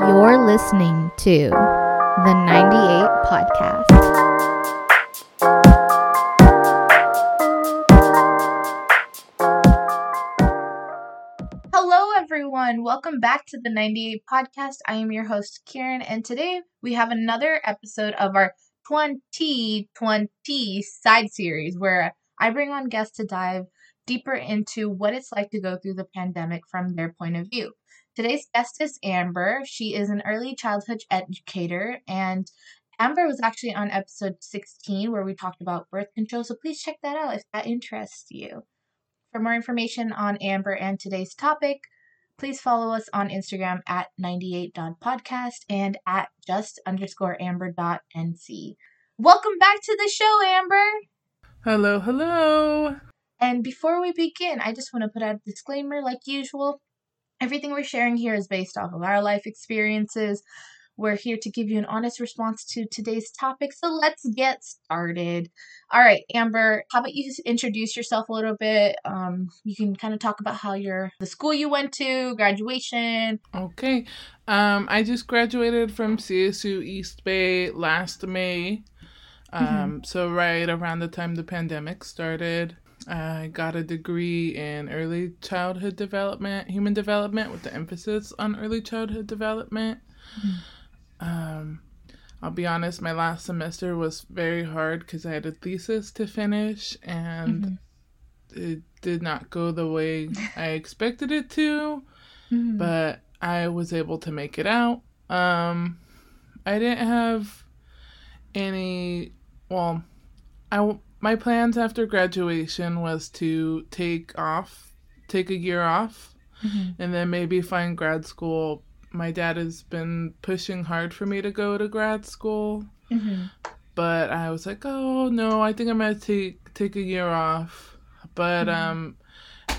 You're listening to the 98 Podcast. Hello, everyone. Welcome back to the 98 Podcast. I am your host, Kieran, and today we have another episode of our 2020 side series where I bring on guests to dive deeper into what it's like to go through the pandemic from their point of view. Today's guest is Amber. She is an early childhood educator, and Amber was actually on episode 16 where we talked about birth control. So please check that out if that interests you. For more information on Amber and today's topic, please follow us on Instagram at 98.podcast and at just underscore amber.nc. Welcome back to the show, Amber. Hello, hello. And before we begin, I just want to put out a disclaimer like usual. Everything we're sharing here is based off of our life experiences. We're here to give you an honest response to today's topic. So let's get started. All right, Amber, how about you introduce yourself a little bit? Um, you can kind of talk about how your the school you went to, graduation. Okay. Um, I just graduated from CSU East Bay last May. Um, Mhm. so right around the time the pandemic started. I got a degree in early childhood development, human development, with the emphasis on early childhood development. Um, I'll be honest, my last semester was very hard because I had a thesis to finish and it did not go the way I expected it to, Mhm. but I was able to make it out. Um, I didn't have any, well, I my plans after graduation was to take off, take a year off, Mhm. and then maybe find grad school. My dad has been pushing hard for me to go to grad school, Mhm. but I was like, "Oh no, I think I'm gonna take take a year off." But Mhm. um,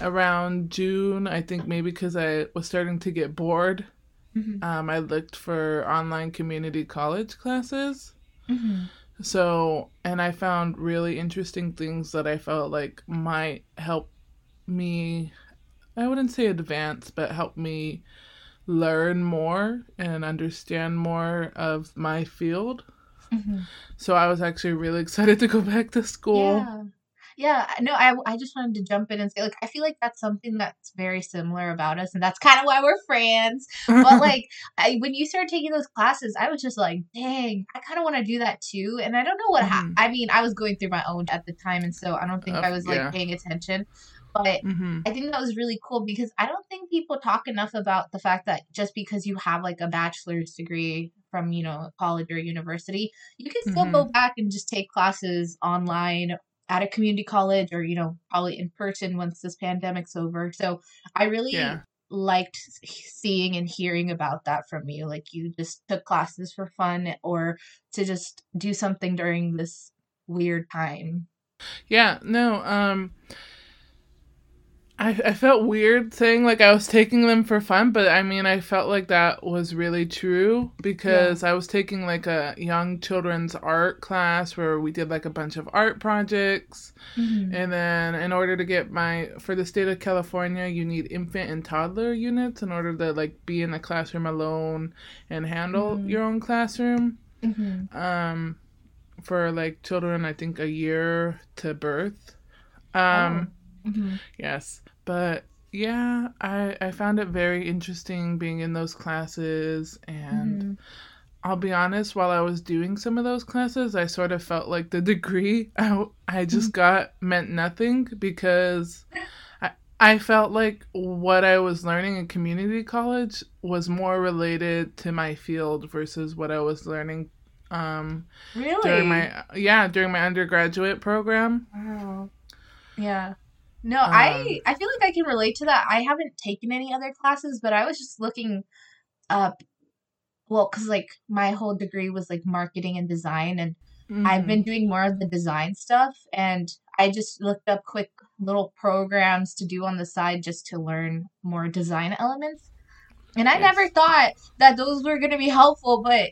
around June, I think maybe because I was starting to get bored, Mhm. um, I looked for online community college classes. So, and I found really interesting things that I felt like might help me. I wouldn't say advance, but help me learn more and understand more of my field. Mhm. So I was actually really excited to go back to school. Yeah. Yeah, no, I, I just wanted to jump in and say, like, I feel like that's something that's very similar about us, and that's kind of why we're friends. But, like, I, when you started taking those classes, I was just like, dang, I kind of want to do that too. And I don't know what happened. Mhm. I mean, I was going through my own at the time, and so I don't think Uh, I was, like, yeah. paying attention. But hmm I think that was really cool because I don't think people talk enough about the fact that just because you have like a bachelor's degree from, you know, college or university, you can still go back and just take classes online at a community college or, you know, probably in person once this pandemic's over. So I really Yeah. liked seeing and hearing about that from you. Like you just took classes for fun or to just do something during this weird time. Yeah, no, um I I felt weird saying like I was taking them for fun, but I mean I felt like that was really true because I was taking like a young children's art class where we did like a bunch of art projects. And then in order to get my for the state of California, you need infant and toddler units in order to like be in the classroom alone and handle Mhm. your own classroom Mhm. um for like children i think a year to birth um Mhm. yes but yeah i i found it very interesting being in those classes and Mhm. i'll be honest while i was doing some of those classes i sort of felt like the degree i, I just got meant nothing because I, I felt like what I was learning in community college was more related to my field versus what I was learning um, Really? during my yeah during my undergraduate program. Wow. Yeah. No, I I feel like I can relate to that. I haven't taken any other classes, but I was just looking up well, cuz like my whole degree was like marketing and design and I've Mhm. been doing more of the design stuff and I just looked up quick little programs to do on the side just to learn more design elements. And I Yes. never thought that those were going to be helpful, but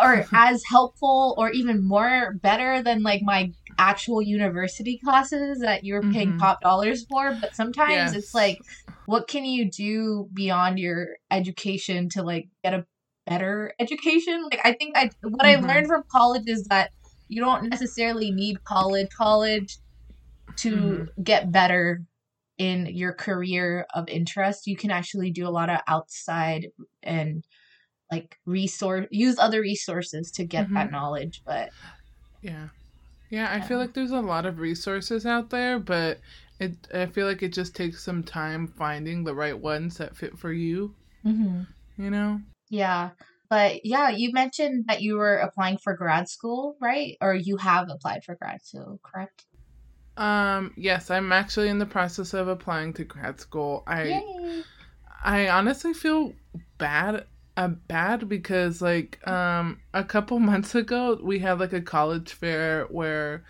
or as helpful or even more better than like my actual university classes that you're paying Mhm. top dollars for. But sometimes it's like, what can you do beyond your education to like get a better education. Like I think I what Mhm. I learned from college is that you don't necessarily need college college to Mhm. get better in your career of interest. You can actually do a lot of outside and like resource use other resources to get that knowledge. But Yeah. Yeah, I feel like there's a lot of resources out there, but it I feel like it just takes some time finding the right ones that fit for you, you know? yeah. But yeah, you mentioned that you were applying for grad school, right? Or you have applied for grad school, correct? Um, yes, I'm actually in the process of applying to grad school. I Yay. I honestly feel bad uh, bad because like um a couple months ago we had like a college fair where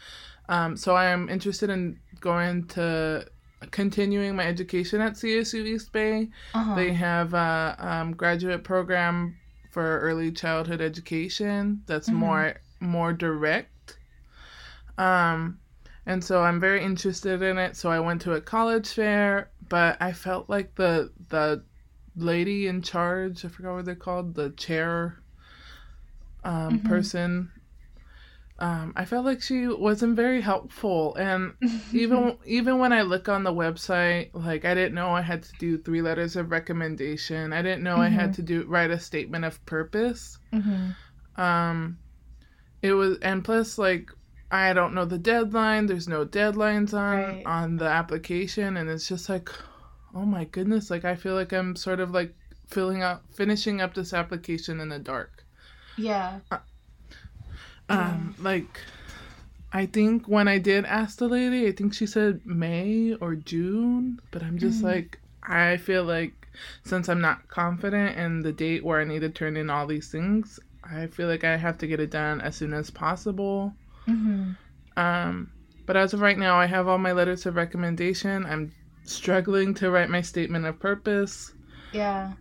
um so I am interested in going to continuing my education at CSU East Bay. Uh-huh. They have a um, graduate program for early childhood education that's Mhm. more more direct. Um, and so I'm very interested in it. So I went to a college fair, but I felt like the the lady in charge, I forgot what they're called, the chair um, Mhm. person. Um, I felt like she wasn't very helpful, and even even when I look on the website, like I didn't know I had to do three letters of recommendation. I didn't know I had to do write a statement of purpose. hmm Um, it was and plus like I don't know the deadline. There's no deadlines on Right. on the application, and it's just like, oh my goodness! Like I feel like I'm sort of like filling out finishing up this application in the dark. Yeah. Um, like, I think when I did ask the lady, I think she said May or June, but I'm just Mhm. like, I feel like since I'm not confident in the date where I need to turn in all these things, I feel like I have to get it done as soon as possible. hmm Um, but as of right now, I have all my letters of recommendation. I'm struggling to write my statement of purpose. Yeah.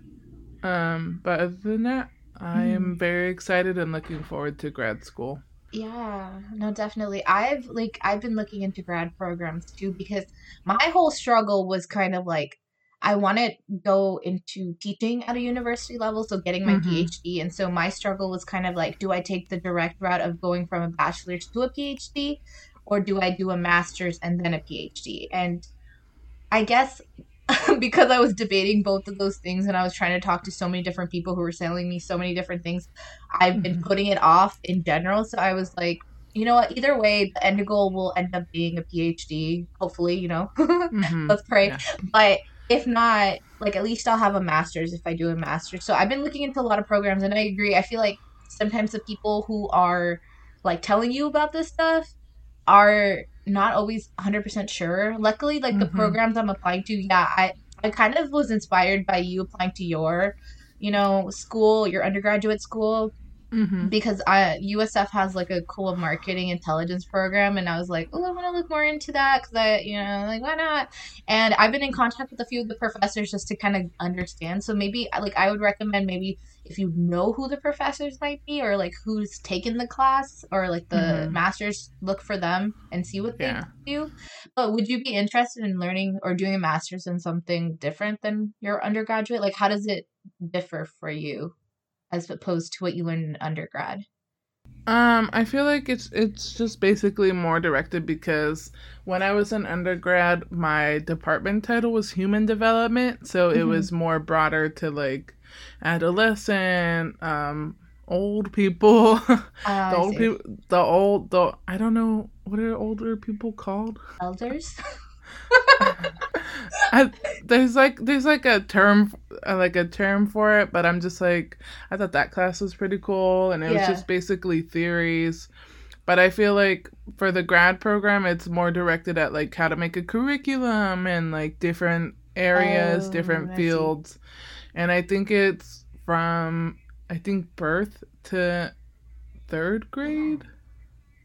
Um, but other than that, I am very excited and looking forward to grad school. Yeah, no, definitely. I've like I've been looking into grad programs too because my whole struggle was kind of like I want to go into teaching at a university level, so getting my Mhm. PhD. And so my struggle was kind of like, do I take the direct route of going from a bachelor's to a PhD, or do I do a master's and then a PhD? And I guess because I was debating both of those things and I was trying to talk to so many different people who were selling me so many different things, I've been Mhm. putting it off in general. So I was like, you know what? Either way, the end goal will end up being a PhD. Hopefully, you know. Mhm. Let's pray. Yeah. But if not, like at least I'll have a master's if I do a master's. So I've been looking into a lot of programs, and I agree. I feel like sometimes the people who are like telling you about this stuff are not always 100% sure. Luckily, like the Mhm. programs I'm applying to, yeah, I I kind of was inspired by you applying to your, you know, school, your undergraduate school Mhm. because I USF has like a cool marketing intelligence program, and I was like, oh, I want to look more into that because I, you know, like why not? And I've been in contact with a few of the professors just to kind of understand. So maybe like I would recommend maybe if you know who the professors might be or like who's taken the class or like the Mhm. masters, look for them and see what they Yeah. do. But would you be interested in learning or doing a master's in something different than your undergraduate? Like, how does it differ for you? As opposed to what you learned in undergrad. Um, I feel like it's it's just basically more directed because when I was an undergrad, my department title was human development, so it Mhm. was more broader to like adolescent, um, old people, Ah, the old people, the old, the I don't know what are older people called. elders. I, there's like there's like a term uh, like a term for it, but I'm just like I thought that class was pretty cool, and it Yeah. was just basically theories. But I feel like for the grad program, it's more directed at like how to make a curriculum and like different areas, Oh, different I see. fields, and I think it's from I think birth to third grade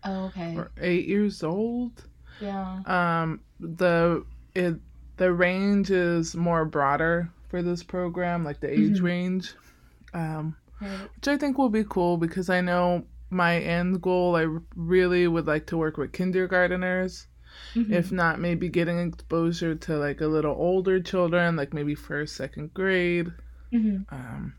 oh, okay. or eight years old Yeah. um the it the range is more broader for this program like the age Mhm. range um Right. which i think will be cool because i know my end goal I really would like to work with kindergarteners Mhm. if not maybe getting exposure to like a little older children like maybe first second grade Mhm. um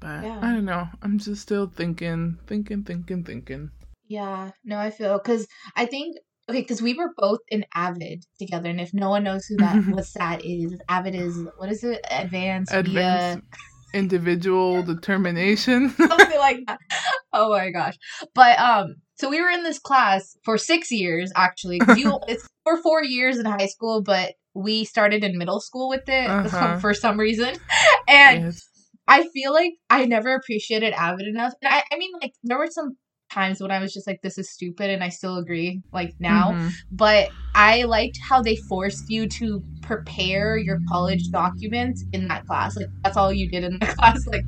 But Yeah. I don't know. I'm just still thinking, thinking, thinking, thinking. Yeah, no, I feel because I think okay, because we were both in Avid together, and if no one knows who that what that is, Avid is what is it? Advanced, Advanced individual determination. something like that. Oh my gosh! But um, so we were in this class for six years actually. you, it's for four years in high school, but we started in middle school with it Uh-huh. for some reason, and. yes. I feel like I never appreciated Avid enough. And I, I mean, like, there were some times when I was just like, this is stupid, and I still agree, like, now. Mhm. But I liked how they forced you to prepare your college documents in that class. Like, that's all you did in the class. Like,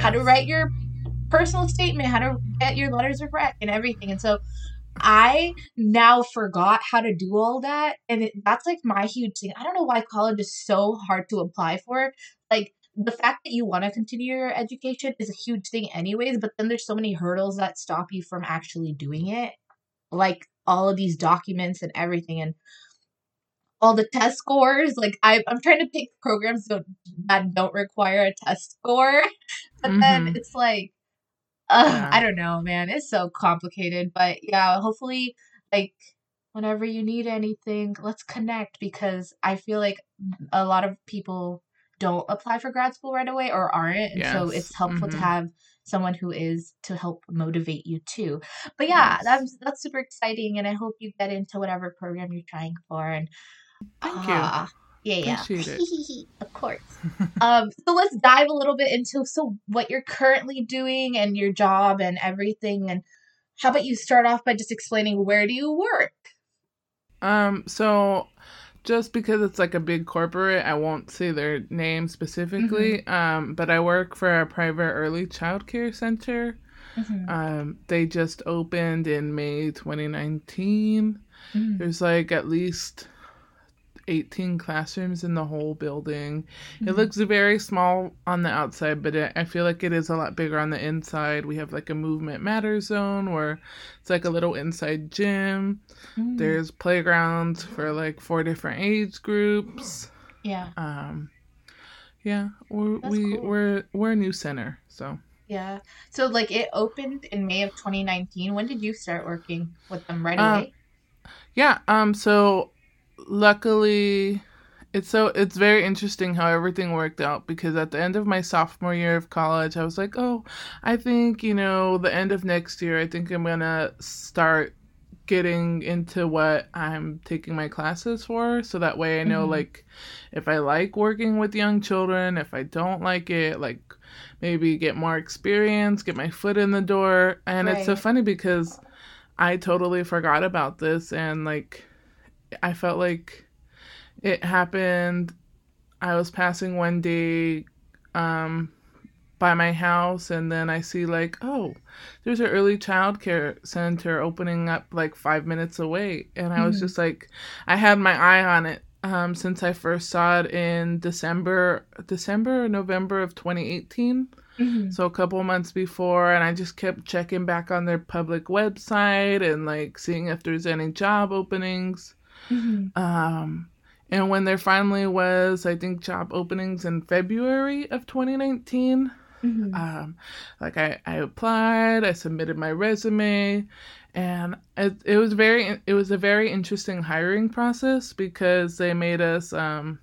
how to write your personal statement, how to get your letters of rec, and everything. And so, I now forgot how to do all that, and it, that's like my huge thing. I don't know why college is so hard to apply for. Like the fact that you want to continue your education is a huge thing, anyways. But then there's so many hurdles that stop you from actually doing it, like all of these documents and everything, and all the test scores. Like I, I'm trying to pick programs that that don't require a test score, but then Mhm. it's like Ugh, Yeah. I don't know, man. It's so complicated. But yeah, hopefully, like, whenever you need anything, let's connect because I feel like a lot of people don't apply for grad school right away or aren't. And so it's helpful to Mhm. have someone who is to help motivate you too. But yeah, Yes. that's that's super exciting and I hope you get into whatever program you're trying for and Thank you. Ah, Yeah, yeah. Appreciate it. of course. um, so let's dive a little bit into so what you're currently doing and your job and everything. And how about you start off by just explaining where do you work? Um, so just because it's like a big corporate, I won't say their name specifically. Mm-hmm. Um, but I work for a private early child care center. Mm-hmm. Um, they just opened in May 2019. Mm-hmm. There's like at least 18 classrooms in the whole building. Mm-hmm. It looks very small on the outside, but it, I feel like it is a lot bigger on the inside. We have like a movement matter zone where it's like a little inside gym. Mm-hmm. There's playgrounds for like four different age groups. yeah, Um, yeah, we're, That's we cool. we're we're a new center, so yeah. So like it opened in May of 2019. When did you start working with them right Um, away? yeah. Um, so luckily, it's so it's very interesting how everything worked out because at the end of my sophomore year of college, I was like, oh, I think you know the end of next year, I think I'm gonna start getting into what I'm taking my classes for so that way I know Mhm. like if I like working with young children, if I don't like it, like maybe get more experience, get my foot in the door. And it's so funny because I totally forgot about this and like I felt like it happened I was passing one day um by my house and then I see like, oh, there's an early child care center opening up like five minutes away. And I was Mhm. just like I had my eye on it um since I first saw it in December December or November of twenty eighteen. Mhm. So a couple months before, and I just kept checking back on their public website and like seeing if there's any job openings. Mhm. Um, and when there finally was, I think, job openings in February of 2019, Mhm. um, like I, I applied, I submitted my resume, and it, it was very it was a very interesting hiring process because they made us um,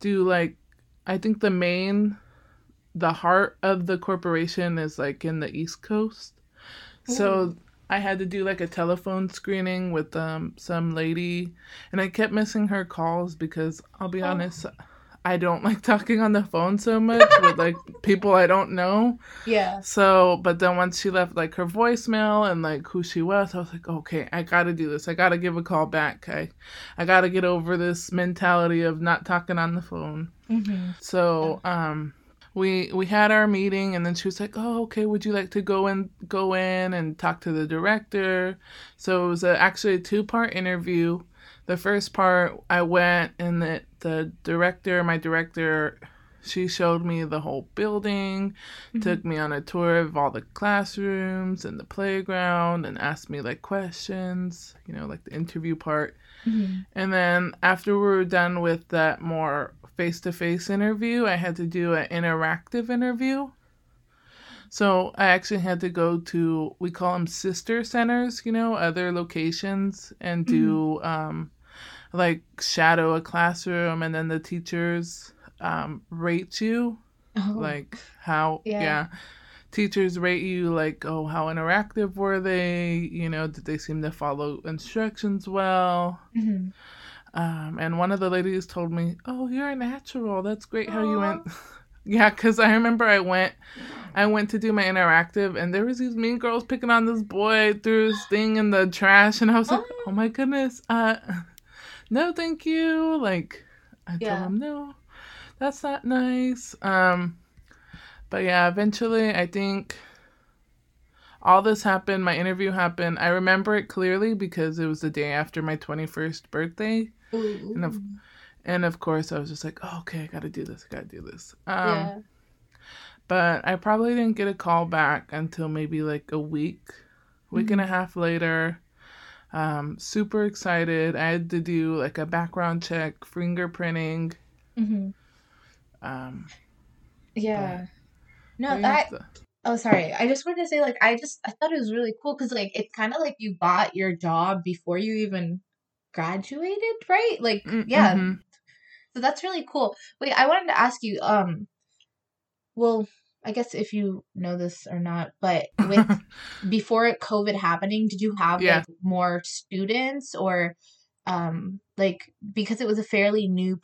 do like I think the main the heart of the corporation is like in the East Coast, so I had to do like a telephone screening with um some lady, and I kept missing her calls because I'll be Oh. honest. I don't like talking on the phone so much with like people I don't know. Yeah. So, but then once she left like her voicemail and like who she was, I was like, okay, I gotta do this. I gotta give a call back. I, I gotta get over this mentality of not talking on the phone. Mhm. So, um, we we had our meeting, and then she was like, "Oh, okay. Would you like to go and go in and talk to the director?" So it was a, actually a two part interview. The first part, I went, and the the director, my director, she showed me the whole building, took me on a tour of all the classrooms and the playground, and asked me like questions, you know, like the interview part. Mhm. And then after we were done with that more face to face interview, I had to do an interactive interview. So I actually had to go to we call them sister centers, you know, other locations and do um like shadow a classroom and then the teachers um rate you Oh, like how Yeah. yeah. teachers rate you like oh how interactive were they you know did they seem to follow instructions well mhm. Um and one of the ladies told me oh you're a natural. That's great how you went. Yeah because i remember i went i went to do my interactive and there was these mean girls picking on this boy threw his thing in the trash and i was like Oh. my goodness uh no thank you. Like i Yeah. told him no that's not nice. Um but yeah eventually i think all this happened my interview happened. I remember it clearly because it was the day after my 21st birthday Ooh. And of- and of course i was just like oh, okay i gotta do this i gotta do this um yeah. but i probably didn't get a call back until maybe like a week week and a half later um super excited i had to do like a background check fingerprinting hmm um Yeah. No, that yeah, Oh, sorry. I just wanted to say, like, I just I thought it was really cool because, like, it's kind of like you got your job before you even graduated, right? Like, Mm, yeah. mhm. So that's really cool. Wait, I wanted to ask you, um, well, I guess if you know this or not, but with before COVID happening, did you have Yeah. like more students or, um, like because it was a fairly new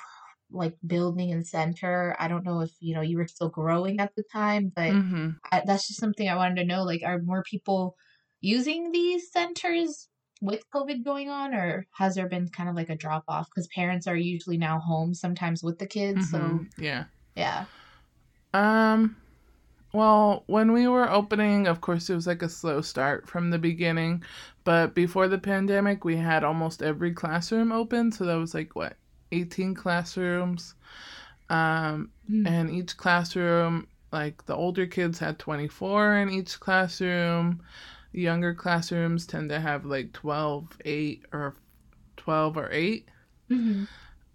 like building and center. I don't know if you know you were still growing at the time, but Mhm. I, that's just something I wanted to know. Like, are more people using these centers with COVID going on, or has there been kind of like a drop off? Because parents are usually now home sometimes with the kids. So, Mhm. yeah yeah. Um, well, when we were opening, of course, it was like a slow start from the beginning. But before the pandemic, we had almost every classroom open. So that was like, what, 18 classrooms? Um, Mm. and each classroom, like the older kids had 24 in each classroom. Younger classrooms tend to have like 12, 8, or 12 or 8. hmm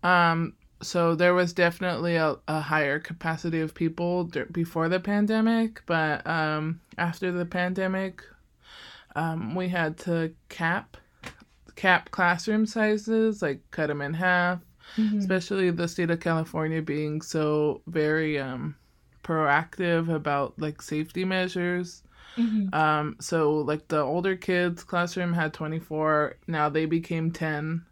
Um, so there was definitely a, a higher capacity of people dur- before the pandemic, but um, after the pandemic, um, we had to cap cap classroom sizes, like cut them in half. hmm Especially the state of California being so very um, proactive about like safety measures. Hmm Um, so like the older kids classroom had 24, now they became 10.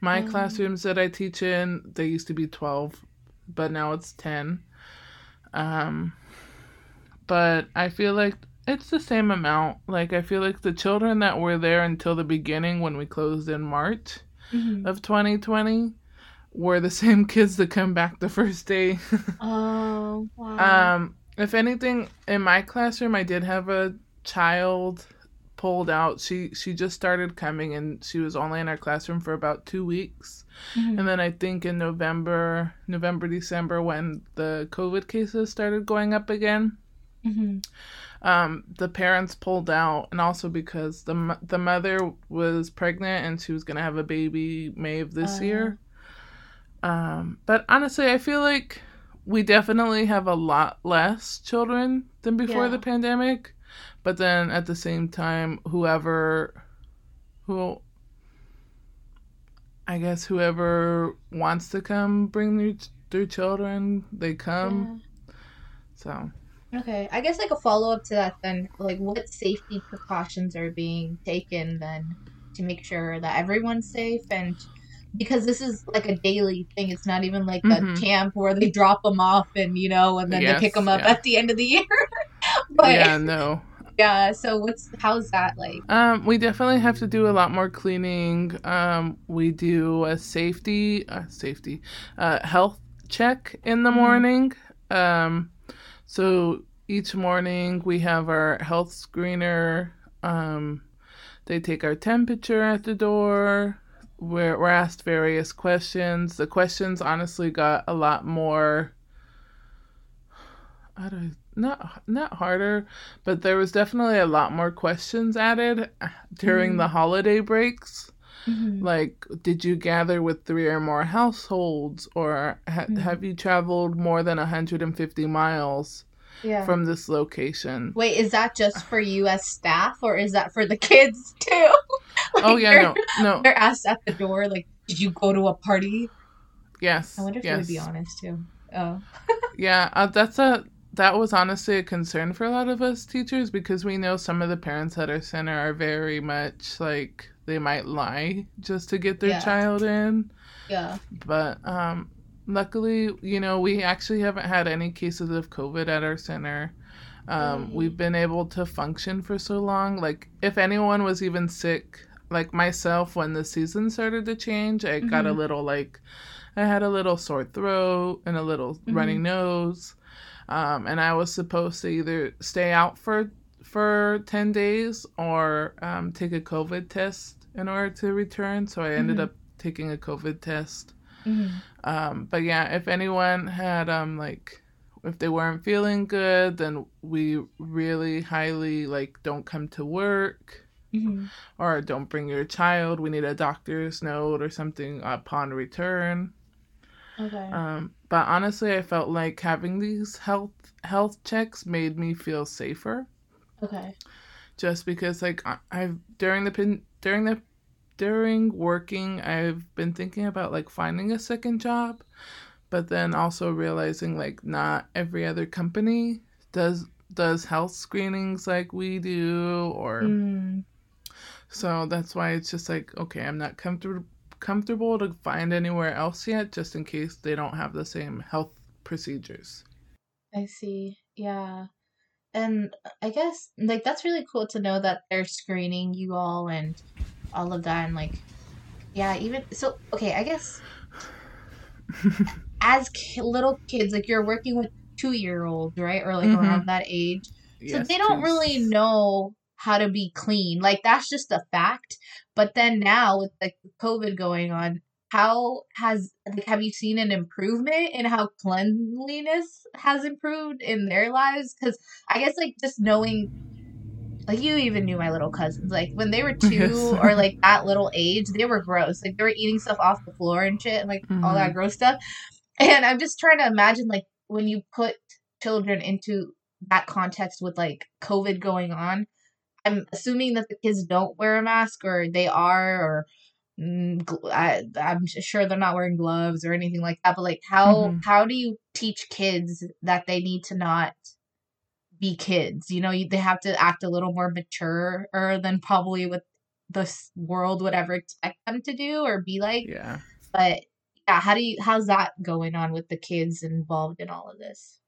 My Oh. classrooms that I teach in, they used to be 12, but now it's 10. Um, but I feel like it's the same amount. Like I feel like the children that were there until the beginning when we closed in March hmm of 2020 were the same kids that come back the first day. Oh, wow. Um, if anything, in my classroom, I did have a child pulled out. She she just started coming, and she was only in our classroom for about two weeks. Mhm. And then I think in November, November, December, when the COVID cases started going up again, Mhm. um, the parents pulled out, and also because the the mother was pregnant and she was gonna have a baby May of this Oh. year. Um, but honestly, I feel like we definitely have a lot less children than before Yeah. the pandemic. But then at the same time, whoever, who, I guess whoever wants to come bring their their children, they come. So Okay. I guess like a follow up to that then, like what safety precautions are being taken then to make sure that everyone's safe and because this is like a daily thing. It's not even like a Mhm. camp where they drop them off and you know, and then they pick them up yeah. at the end of the year. but yeah, no. yeah. so what's how's that like? Um, we definitely have to do a lot more cleaning. Um, we do a safety, uh, safety, uh, health check in the Mhm. morning. Um, so each morning we have our health screener. Um, they take our temperature at the door. We're, we're asked various questions. The questions honestly got a lot more. I don't not not harder, but there was definitely a lot more questions added during Mhm. the holiday breaks. Mhm. Like, did you gather with three or more households, or ha- Mhm. have you traveled more than 150 miles? Yeah. from this location. Wait, is that just for you as staff or is that for the kids too? Like, oh yeah, no, no, They're asked at the door, like, did you go to a party? yes, I wonder if yes. they would be honest too. Oh. Yeah, uh, that's a that was honestly a concern for a lot of us teachers because we know some of the parents at our center are very much like they might lie just to get their Yeah. child in. Yeah. But um luckily, you know, we actually haven't had any cases of COVID at our center. Um, Mm. we've been able to function for so long. Like if anyone was even sick, like myself when the season started to change, I got a Mhm. little like I had a little sore throat and a little runny Mhm. nose. Um, and I was supposed to either stay out for for 10 days or um, take a COVID test in order to return. So I ended Mhm. up taking a COVID test. Mhm. Um, but yeah, if anyone had um like if they weren't feeling good, then we really highly like don't come to work Mhm. or don't bring your child. We need a doctor's note or something upon return. Okay. Um, but honestly, I felt like having these health health checks made me feel safer. okay. Just because, like, I, I've during the pin during the during working, I've been thinking about like finding a second job, but then also realizing like not every other company does does health screenings like we do, or Mm. so that's why it's just like okay, I'm not comfortable comfortable to find anywhere else yet, just in case they don't have the same health procedures. I see. Yeah. And I guess like that's really cool to know that they're screening you all and all of that and like yeah, even so okay, I guess as ki- little kids like you're working with 2-year-olds, right? Or like Mhm. around that age. So Yes, they don't please. really know how to be clean. Like that's just a fact. But then now with like COVID going on, how has like have you seen an improvement in how cleanliness has improved in their lives? Because I guess like just knowing like you even knew my little cousins. Like when they were two Yes. or like that little age, they were gross. Like they were eating stuff off the floor and shit and like all that gross stuff. And I'm just trying to imagine like when you put children into that context with like COVID going on, I'm assuming that the kids don't wear a mask or they are or mm, I, I'm sure they're not wearing gloves or anything like that. But like, how Mhm. how do you teach kids that they need to not be kids? You know, you, they have to act a little more mature than probably what the world would ever expect them to do or be like. Yeah. But yeah, how do you how's that going on with the kids involved in all of this?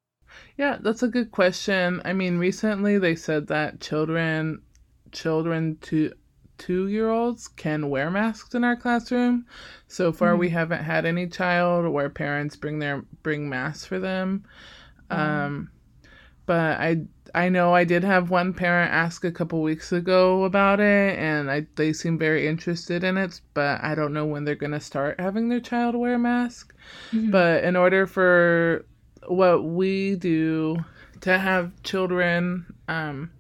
Yeah, that's a good question. I mean, recently they said that children children to 2-year-olds can wear masks in our classroom. So far we haven't had any child where parents bring their bring masks for them. Mhm. Um but I I know I did have one parent ask a couple weeks ago about it and I they seem very interested in it, but I don't know when they're going to start having their child wear a mask. Mhm. But in order for what we do to have children, um,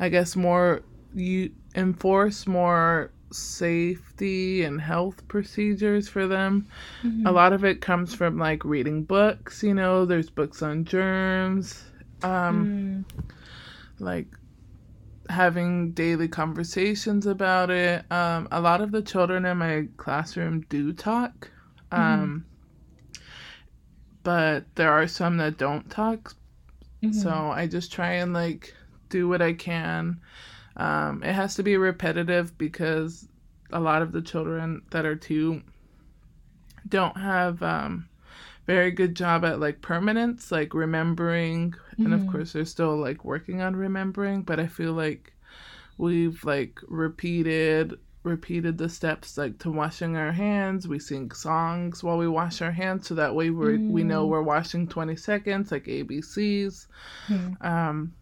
I guess more you enforce more safety and health procedures for them. Mhm. A lot of it comes from like reading books. You know, there's books on germs. Um, Mm. like having daily conversations about it. Um, a lot of the children in my classroom do talk, um, but there are some that don't talk. Mhm. So I just try and like do what I can. Um, it has to be repetitive because a lot of the children that are two don't have um, very good job at like permanence, like remembering, and of Mhm. course they're still like working on remembering. But I feel like we've like repeated repeated the steps like to washing our hands we sing songs while we wash our hands so that way we we know Mm. we're washing 20 seconds like abcs Mhm. um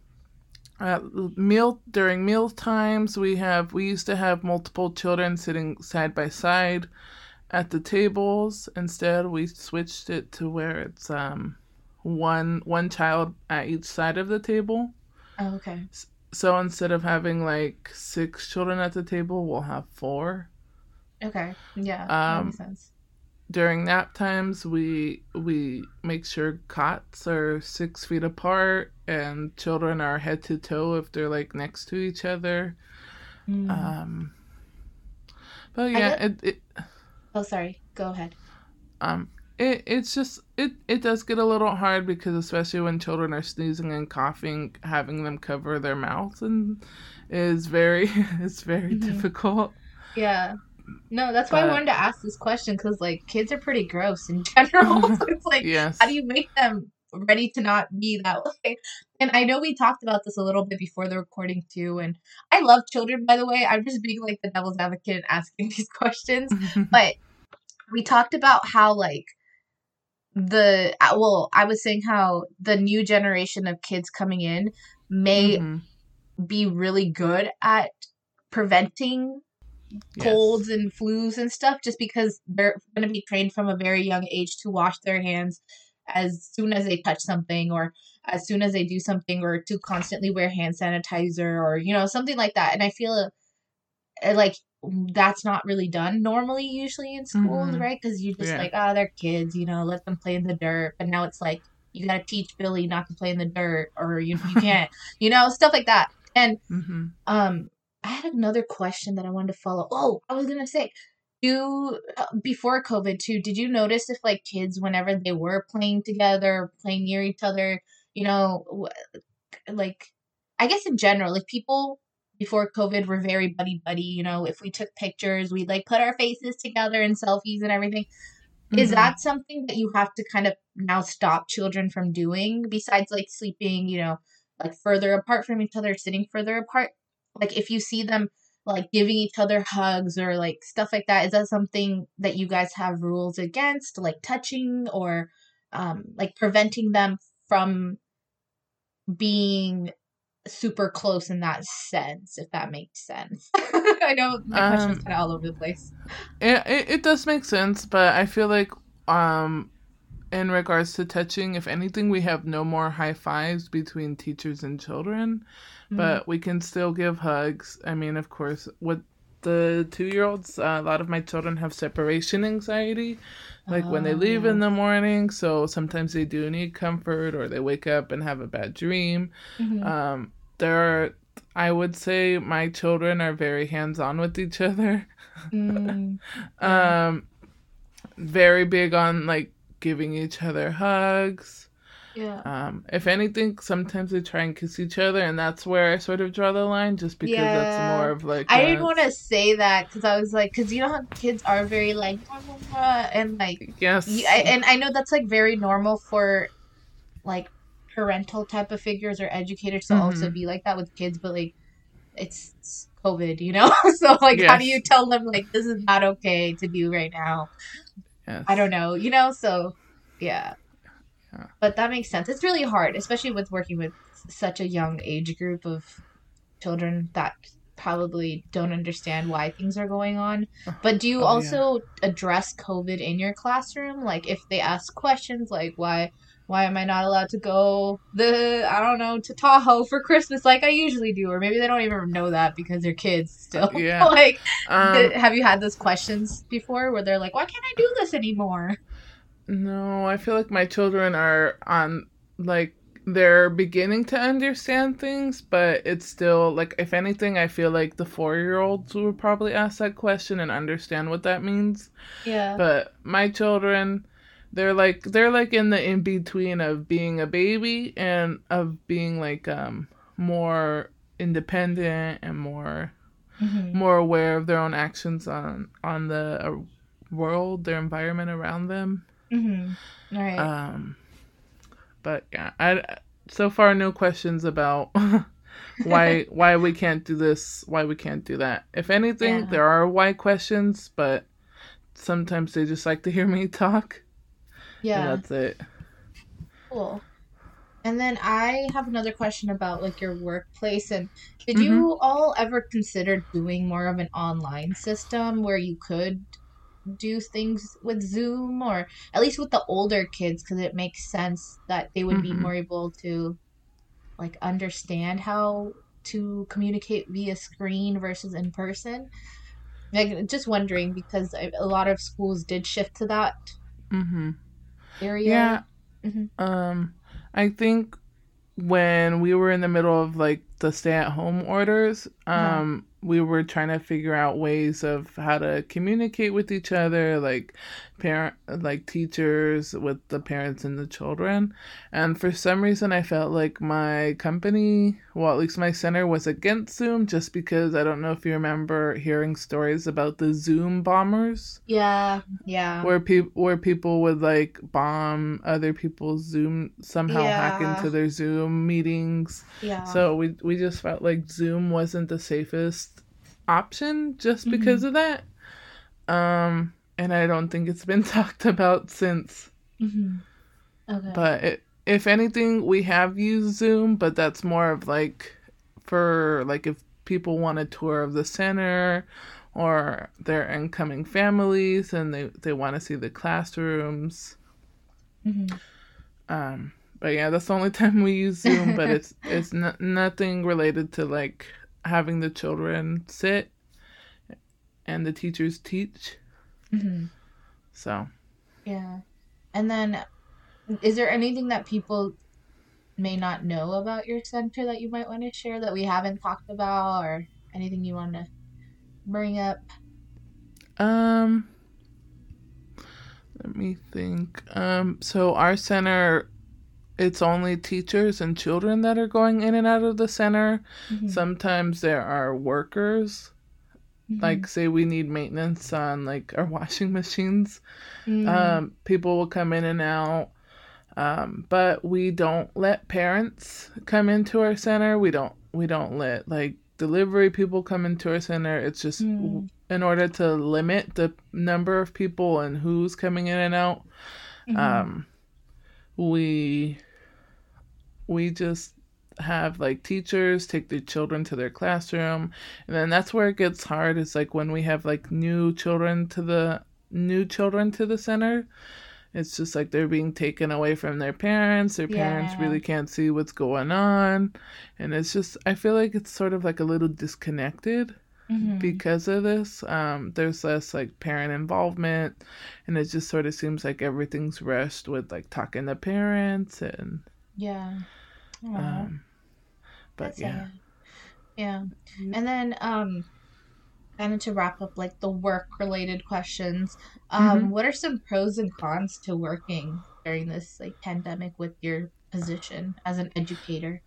at meal during meal times we have we used to have multiple children sitting side by side at the tables instead we switched it to where it's um one one child at each side of the table Oh, okay. so instead of having like six children at the table we'll have four Okay. Yeah. that Um, makes sense. During nap times we we make sure cots are six feet apart and children are head to toe if they're like next to each other Mm. um but yeah it, it oh, sorry. Go ahead. um it, it's just it it does get a little hard because especially when children are sneezing and coughing having them cover their mouths and is very it's very Mhm. difficult Yeah. No, that's why I wanted to ask this question because, like, kids are pretty gross in general. so it's like, yes how do you make them ready to not be that way? And I know we talked about this a little bit before the recording too. And I love children, by the way. I'm just being like the devil's advocate and asking these questions. But we talked about how like the uh, well, I was saying how the new generation of kids coming in may Mhm. be really good at preventing Yes. colds and flus and stuff just because they're going to be trained from a very young age to wash their hands as soon as they touch something or as soon as they do something or to constantly wear hand sanitizer or you know something like that and i feel uh, like that's not really done normally usually in schools Mhm. right because you're just Yeah. like oh they're kids you know let them play in the dirt but now it's like you got to teach billy not to play in the dirt or you, you can't you know stuff like that and Mhm. um, I had another question that I wanted to follow. Oh, I was gonna say, do uh, before COVID too? Did you notice if like kids, whenever they were playing together, playing near each other, you know, like I guess in general, like people before COVID were very buddy buddy. You know, if we took pictures, we'd like put our faces together in selfies and everything. Is Mhm. that something that you have to kind of now stop children from doing besides like sleeping, you know, like further apart from each other, sitting further apart? Like if you see them like giving each other hugs or like stuff like that, is that something that you guys have rules against, like touching or um like preventing them from being super close in that sense, if that makes sense. I know my question's Um, kind of all over the place. It, it it does make sense, but I feel like um in regards to touching, if anything, we have no more high fives between teachers and children, Mm. but we can still give hugs. I mean, of course, with the two year olds, uh, a lot of my children have separation anxiety, like when they Oh, leave in the morning. So sometimes they do need comfort, or they wake up and have a bad dream. Mhm. Um, there are, I would say, my children are very hands on with each other. Mm. Yeah. um very big on like giving each other hugs yeah. um if anything sometimes they try and kiss each other and that's where i sort of draw the line just because Yeah. that's more of like I didn't want to say that because I was like, because you know how kids are very like, and like, yes you, I, and I know that's like very normal for like parental type of figures or educators to also Mhm. be like that with kids, but like, it's, it's COVID, you know? so like, how do you tell them like this is not okay to do right now? Yes. I don't know, you know? So yeah. Yeah. But that makes sense. It's really hard, especially with working with such a young age group of children that probably don't understand why things are going on. Uh-huh. But do you Oh, yeah. also address COVID in your classroom? Like if they ask questions like why why am I not allowed to go the I don't know to Tahoe for Christmas like I usually do or maybe they don't even know that because they're kids still. Yeah. like um have you had those questions before where they're like why can't I do this anymore? no i feel like my children are on like they're beginning to understand things but it's still like if anything i feel like the four year olds would probably ask that question and understand what that means Yeah. but my children they're like they're like in the in between of being a baby and of being like um more independent and more Mhm. more aware of their own actions on on the uh, world their environment around them Mhm. All right. um but yeah i so far no questions about why why we can't do this why we can't do that if anything Yeah. there are why questions but sometimes they just like to hear me talk yeah. and that's it Cool. And then I have another question about like your workplace and did you all ever consider doing more of an online system where you could do things with Zoom or at least with the older kids because it makes sense that they would be Mhm. more able to like understand how to communicate via screen versus in person. like just wondering because a lot of schools did shift to that Mm-hmm. Area. Yeah. Mhm. Um, I think when we were in the middle of like the stay-at-home orders, Uh-huh. um, we were trying to figure out ways of how to communicate with each other, like parent, like teachers with the parents and the children. And for some reason, I felt like my company, well, at least my center, was against Zoom, just because I don't know if you remember hearing stories about the Zoom bombers Yeah. Yeah. where people where people would like bomb other people's Zoom somehow hack into their Zoom meetings. Yeah. So we we just felt like Zoom wasn't the safest option just Mhm. because of that. Um and I don't think it's been talked about since. hmm Okay. But it, if anything, we have used Zoom, but that's more of like for like if people want a tour of the center or their incoming families and they, they want to see the classrooms. hmm Um, but yeah, that's the only time we use Zoom, but it's it's n- nothing related to like having the children sit and the teachers teach. hmm So, Yeah. And then, is there anything that people may not know about your center that you might want to share that we haven't talked about, or anything you want to bring up? Um, let me think. Um, so our center, it's only teachers and children that are going in and out of the center. Mhm. Sometimes there are workers, Mhm. like say we need maintenance on like our washing machines. Mm. Um, people will come in and out. Um, but we don't let parents come into our center. We don't we don't let like delivery people come into our center. It's just Mm. in order to limit the number of people and who's coming in and out. Mhm. Um, we we just have like teachers take their children to their classroom and then that's where it gets hard is like when we have like new children to the new children to the center it's just like they're being taken away from their parents their parents really can't see what's going on and it's just i feel like it's sort of like a little disconnected Mhm. because of this um there's less like parent involvement and it just sort of seems like everything's rushed with like talking to parents and yeah. Um but That's yeah sad. Yeah. Yeah. And then um kind of to wrap up like the work related questions. Um Mhm. what are some pros and cons to working during this like pandemic with your position as an educator?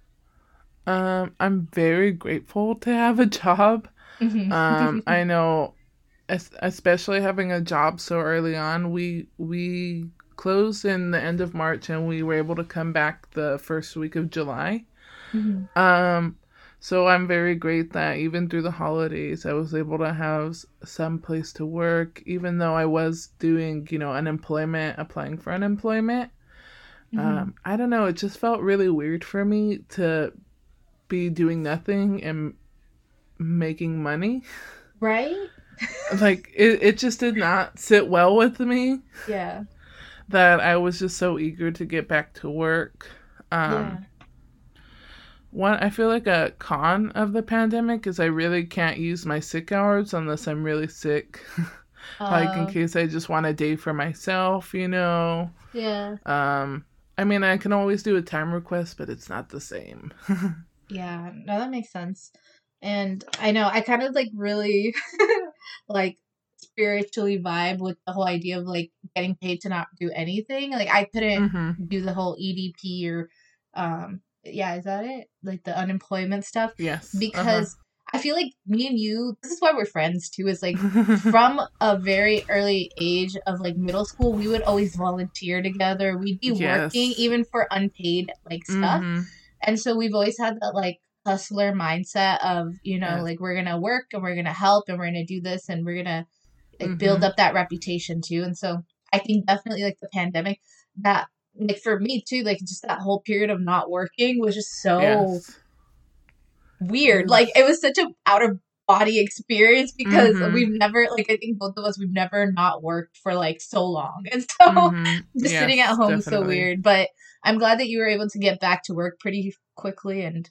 um i'm very grateful to have a job um i know especially having a job so early on we we closed in the end of march and we were able to come back the first week of july Mhm. Um, so I'm very great that even through the holidays, I was able to have some place to work, even though I was doing, you know, unemployment, applying for unemployment. Mhm. Um, I don't know, it just felt really weird for me to be doing nothing and making money. right? Like it, it just did not sit well with me Yeah. that I was just so eager to get back to work. Um, yeah. One, I feel like a con of the pandemic is I really can't use my sick hours unless I'm really sick. like in Uh, case I just want a day for myself, you know. yeah. Um, I mean, I can always do a time request, but it's not the same. Yeah, no, that makes sense. And I know I kind of like really like spiritually vibe with the whole idea of like getting paid to not do anything. Like I couldn't hmm do the whole EDP or um yeah, is that it? Like the unemployment stuff Yes. uh-huh. because I feel like me and you this is why we're friends too is like Uh-huh. from a very early age of like middle school we would always volunteer together. We'd be working even for unpaid like stuff. Mhm. And so we've always had that like hustler mindset of, you know, Yeah. like we're gonna work and we're gonna help and we're gonna do this and we're gonna like build Mhm. up that reputation too. And so I think definitely like the pandemic that like for me too, like just that whole period of not working was just so Yes. weird. Mm. Like it was such a out of body experience because Mhm. we've never like I think both of us we've never not worked for like so long. And so Mhm. just Yes, sitting at home is so weird. But I'm glad that you were able to get back to work pretty quickly and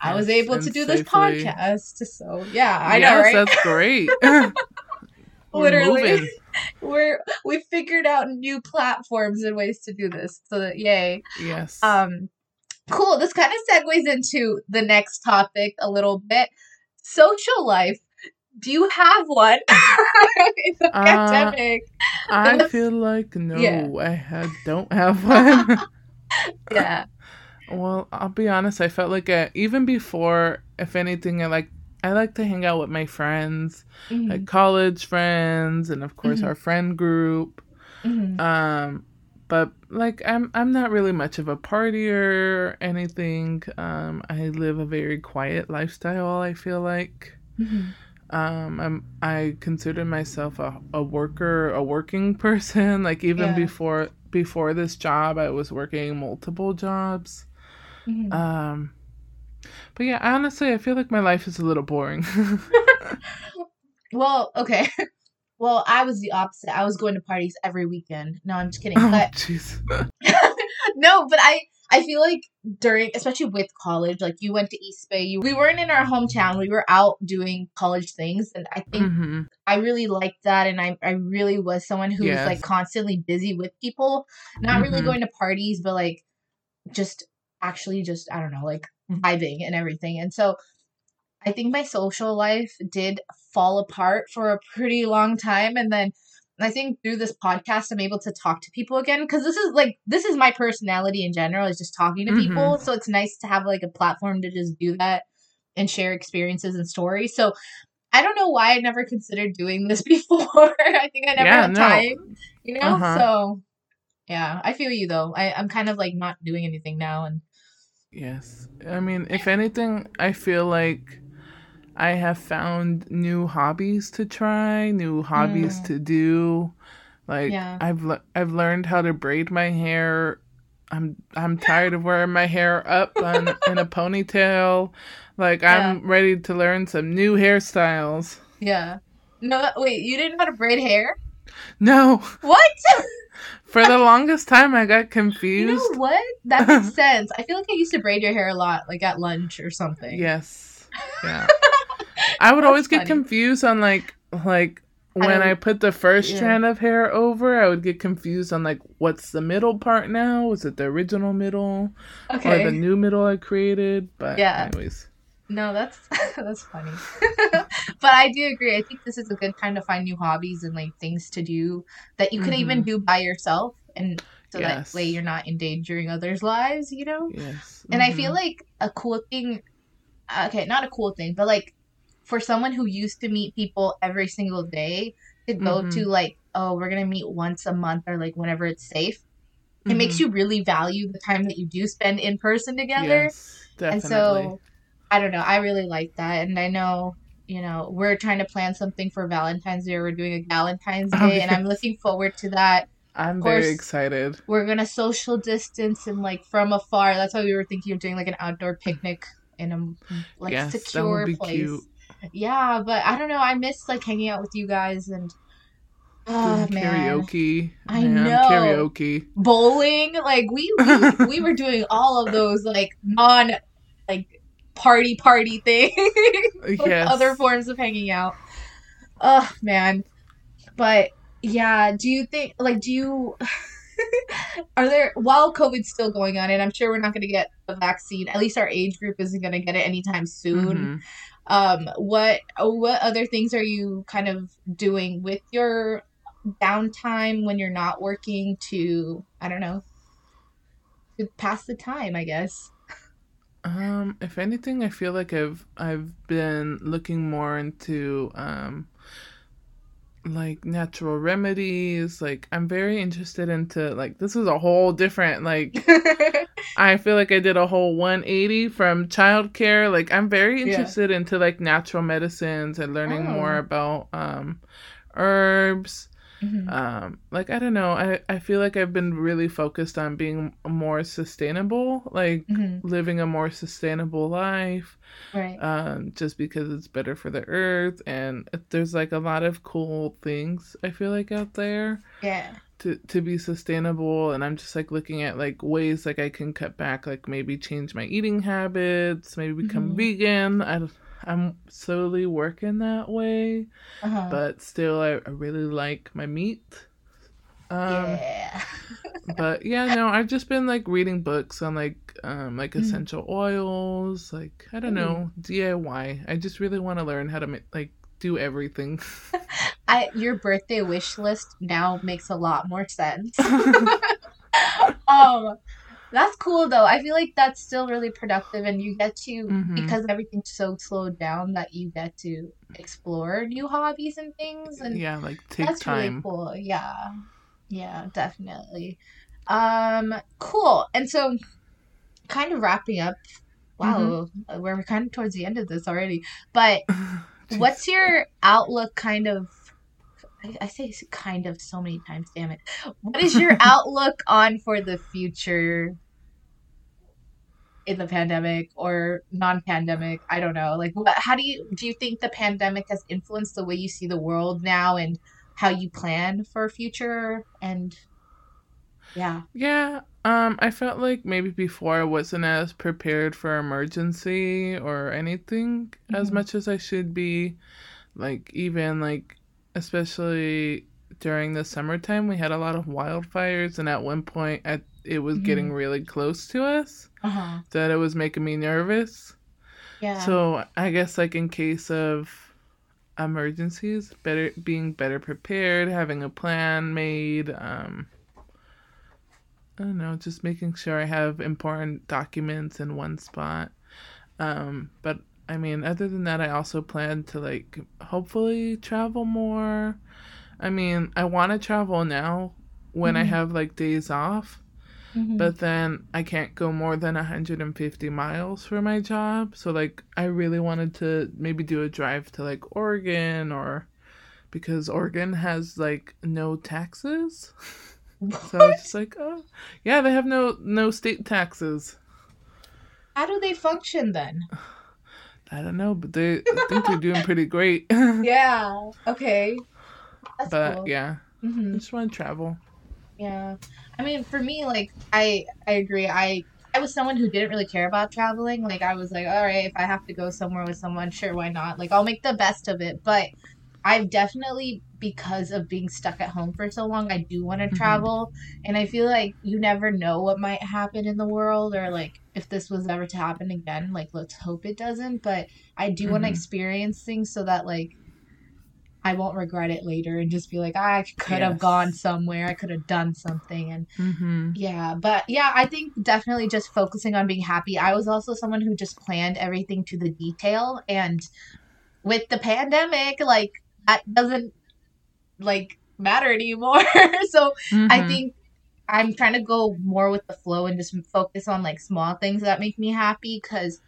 I was able to do this podcast. So yeah, I yes, know, right? that's great. Literally. moving. We're we figured out new platforms and ways to do this. So that yay. Yes. Um cool. This kind of segues into the next topic a little bit. Social life. Do you have one in the Uh, pandemic? I feel like no, Yeah. I had, don't have one. Yeah. Well, I'll be honest. I felt like I, even before, if anything, I like I like to hang out with my friends, Mhm, like college friends, and of course Mhm. our friend group. mhm. Um, but like I'm I'm not really much of a partier or anything. Um, I live a very quiet lifestyle. I feel like. Mhm. Um, I'm I consider myself a, a worker, a working person. Like even Yeah. before before this job, I was working multiple jobs. Mhm. Um, but yeah, honestly, I feel like my life is a little boring. Well, okay. Well, I was the opposite. I was going to parties every weekend. No, I'm just kidding. oh, But no, but I I feel like during especially with college, like you went to East Bay, you we weren't in our hometown. We were out doing college things and I think hmm I really liked that and I I really was someone who was like constantly busy with people, not really Mhm. going to parties, but like just actually just I don't know, like vibing and everything. And so I think my social life did fall apart for a pretty long time and then I think through this podcast I'm able to talk to people again cuz this is like this is my personality in general is just talking to people so it's nice to have like a platform to just do that and share experiences and stories. So I don't know why I never considered doing this before. I think I never Yeah, had no. time, you know? Uh-huh. So yeah, I feel you though. I, I'm kind of like not doing anything now and Yes. I mean, if anything, I feel like I have found new hobbies to try, new hobbies Mm. to do. Like Yeah. I've le- I've learned how to braid my hair. I'm I'm tired of wearing my hair up on, in a ponytail. Like I'm ready to learn some new hairstyles. yeah. No, wait, you didn't know how to braid hair? No, What? for the longest time I got confused. you know what? That makes sense. I feel like I used to braid your hair a lot, like at lunch or something. Yes. Yeah. I would That's always get funny. confused on like like when don't- I put the first yeah. strand of hair over, I would get confused on like what's the middle part now? Was it the original middle Okay. or the new middle I created? But Yeah. anyways. No, that's that's funny. but I do agree. I think this is a good time to find new hobbies and like things to do that you could even do by yourself and so Mm-hmm. Yes. that way you're not endangering others' lives, you know? Yes. And I feel like a cool thing okay, not a cool thing, but like for someone who used to meet people every single day to go Mhm. to like, oh, we're gonna meet once a month or like whenever it's safe, it makes Mhm. you really value the time that you do spend in person together. Yes, definitely. And so I don't know, I really like that. And I know, you know, we're trying to plan something for Valentine's Day. We're doing a Valentine's Oh, Day and I'm looking forward to that. I'm course- very excited. We're gonna social distance and like from afar. That's why we were thinking of doing like an outdoor picnic in a like yes, secure place. cute. Yeah, but I don't know. I miss like hanging out with you guys and oh man, karaoke. I Man, know. Karaoke. bowling. Like we, we we were doing all of those like non like party party thing Yes. other forms of hanging out. Oh man. But yeah, do you think like do you are there while COVID's still going on and I'm sure we're not gonna get a vaccine, at least our age group isn't gonna get it anytime soon. Mhm. Um what what other things are you kind of doing with your downtime when you're not working to I don't know to pass the time, I guess. Um, if anything, I feel like I've I've been looking more into um like natural remedies. Like I'm very interested into like this is a whole different like I feel like I did a whole 180 from childcare. Like I'm very Yeah. interested into like natural medicines and learning Oh. more about um herbs. Mhm. Um like I don't know. I I feel like I've been really focused on being more sustainable, like Mhm. living a more sustainable life Right. um just because it's better for the earth and there's like a lot of cool things I feel like out there. yeah. to to be sustainable and i'm just like looking at like ways like i can cut back like maybe change my eating habits maybe become Mhm. vegan i i'm slowly working that way Uh-huh. but still i, I really like my meat um yeah. but yeah no i've just been like reading books on like um like Mm. essential oils like i don't Ooh. know diy i just really want to learn how to make like do everything I your birthday wish list now makes a lot more sense. um that's cool though. I feel like that's still really productive and you get to Mhm. because everything's so slowed down that you get to explore new hobbies and things and yeah like take that's time really cool. Yeah. Yeah, definitely. Um cool. And so kind of wrapping up wow, Mm-hmm. we're kind of towards the end of this already. But what's your outlook kind of I, I say kind of so many times damn it what is your outlook on for the future in the pandemic or non-pandemic i don't know like what how do you do you think the pandemic has influenced the way you see the world now and how you plan for future and yeah Yeah, um, I felt like maybe before I wasn't as prepared for emergency or anything as Mhm. much as I should be. Like even like especially during the summertime, we had a lot of wildfires, and at one point, at it was getting really close to us, uh-huh that it was making me nervous. yeah So I guess like in case of emergencies, better being better prepared, having a plan made, um I don't know, just making sure I have important documents in one spot. Um but I mean other than that I also plan to like hopefully travel more. I mean, I want to travel now when I Mhm. have like days off. Mhm. But then I can't go more than 150 miles for my job. So like I really wanted to maybe do a drive to like Oregon or because Oregon has like no taxes. So I was just like, oh, yeah, they have no no state taxes. how do they function then I don't know, but they I think they're doing pretty great. yeah okay that's but cool yeah, Mhm. I just want to travel. Yeah. I mean, for me, like I I agree. I I was someone who didn't really care about traveling. Like I was like, all right, if I have to go somewhere with someone, sure, why not? Like I'll make the best of it. But I've definitely because of being stuck at home for so long, I do want to Mhm. travel, and I feel like you never know what might happen in the world or like if this was ever to happen again, like let's hope it doesn't, but I do want to Mhm. experience things so that like I won't regret it later and just be like, I could have Yes. gone somewhere, I could have done something. And Mm-hmm. yeah, but yeah, I think definitely just focusing on being happy. I was also someone who just planned everything to the detail. And with the pandemic, like, that doesn't like matter anymore. so I Mm-hmm. think I'm trying to go more with the flow and just focus on like small things that make me happy because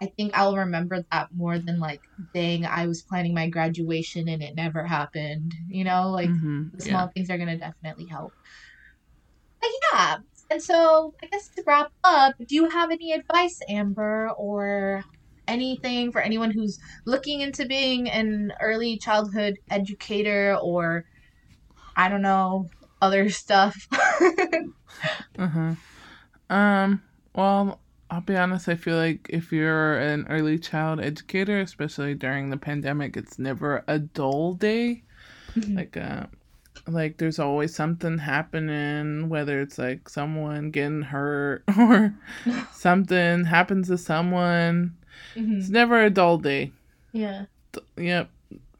I think I'll remember that more than like, dang, I was planning my graduation and it never happened. You know, like mm-hmm. the small things are going to definitely help. But yeah, and so I guess to wrap up, do you have any advice, Amber, or anything for anyone who's looking into being an early childhood educator or I don't know, other stuff? Uh-huh. Um, well, I'll be honest, I feel like if you're an early child educator, especially during the pandemic, it's never a dull day. Mhm. Like uh like there's always something happening, whether it's like someone getting hurt or something happens to someone. It's Mhm. never a dull day. Yeah. Yep.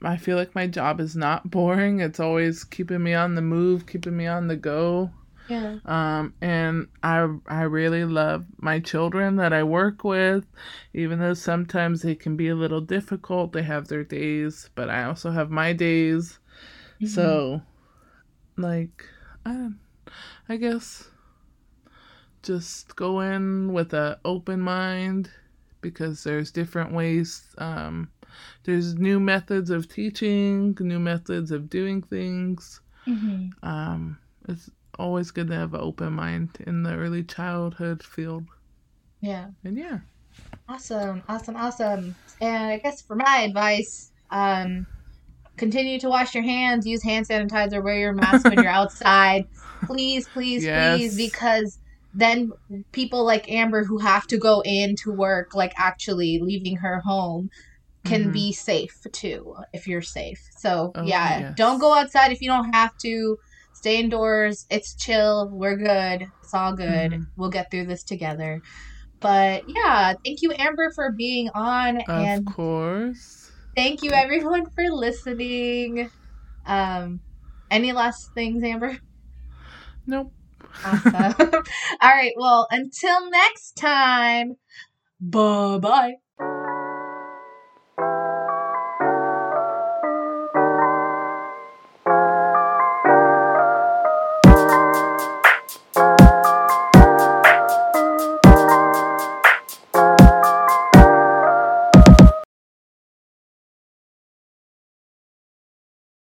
I feel like my job is not boring. It's always keeping me on the move, keeping me on the go. Yeah. Um, and I I really love my children that I work with, even though sometimes they can be a little difficult. They have their days, but I also have my days. Mhm. So, like, I, I guess just go in with an open mind because there's different ways. Um, there's new methods of teaching, new methods of doing things. Mhm. Um, it's always good to have an open mind in the early childhood field. Yeah. And yeah. Awesome, awesome, awesome. And I guess for my advice, um, continue to wash your hands, use hand sanitizer, wear your mask when you're outside. Please, please, Yes. please, because then people like Amber who have to go in to work, like actually leaving her home, can Mhm. be safe too if you're safe. So Oh, yeah, yes. don't go outside if you don't have to. Stay indoors. It's chill. We're good. It's all good. Mhm. We'll get through this together. But yeah, thank you, Amber, for being on, Of and course. thank you everyone for listening. Um, any last things, Amber? Nope. Awesome. all right. Well, until next time. Bye bye.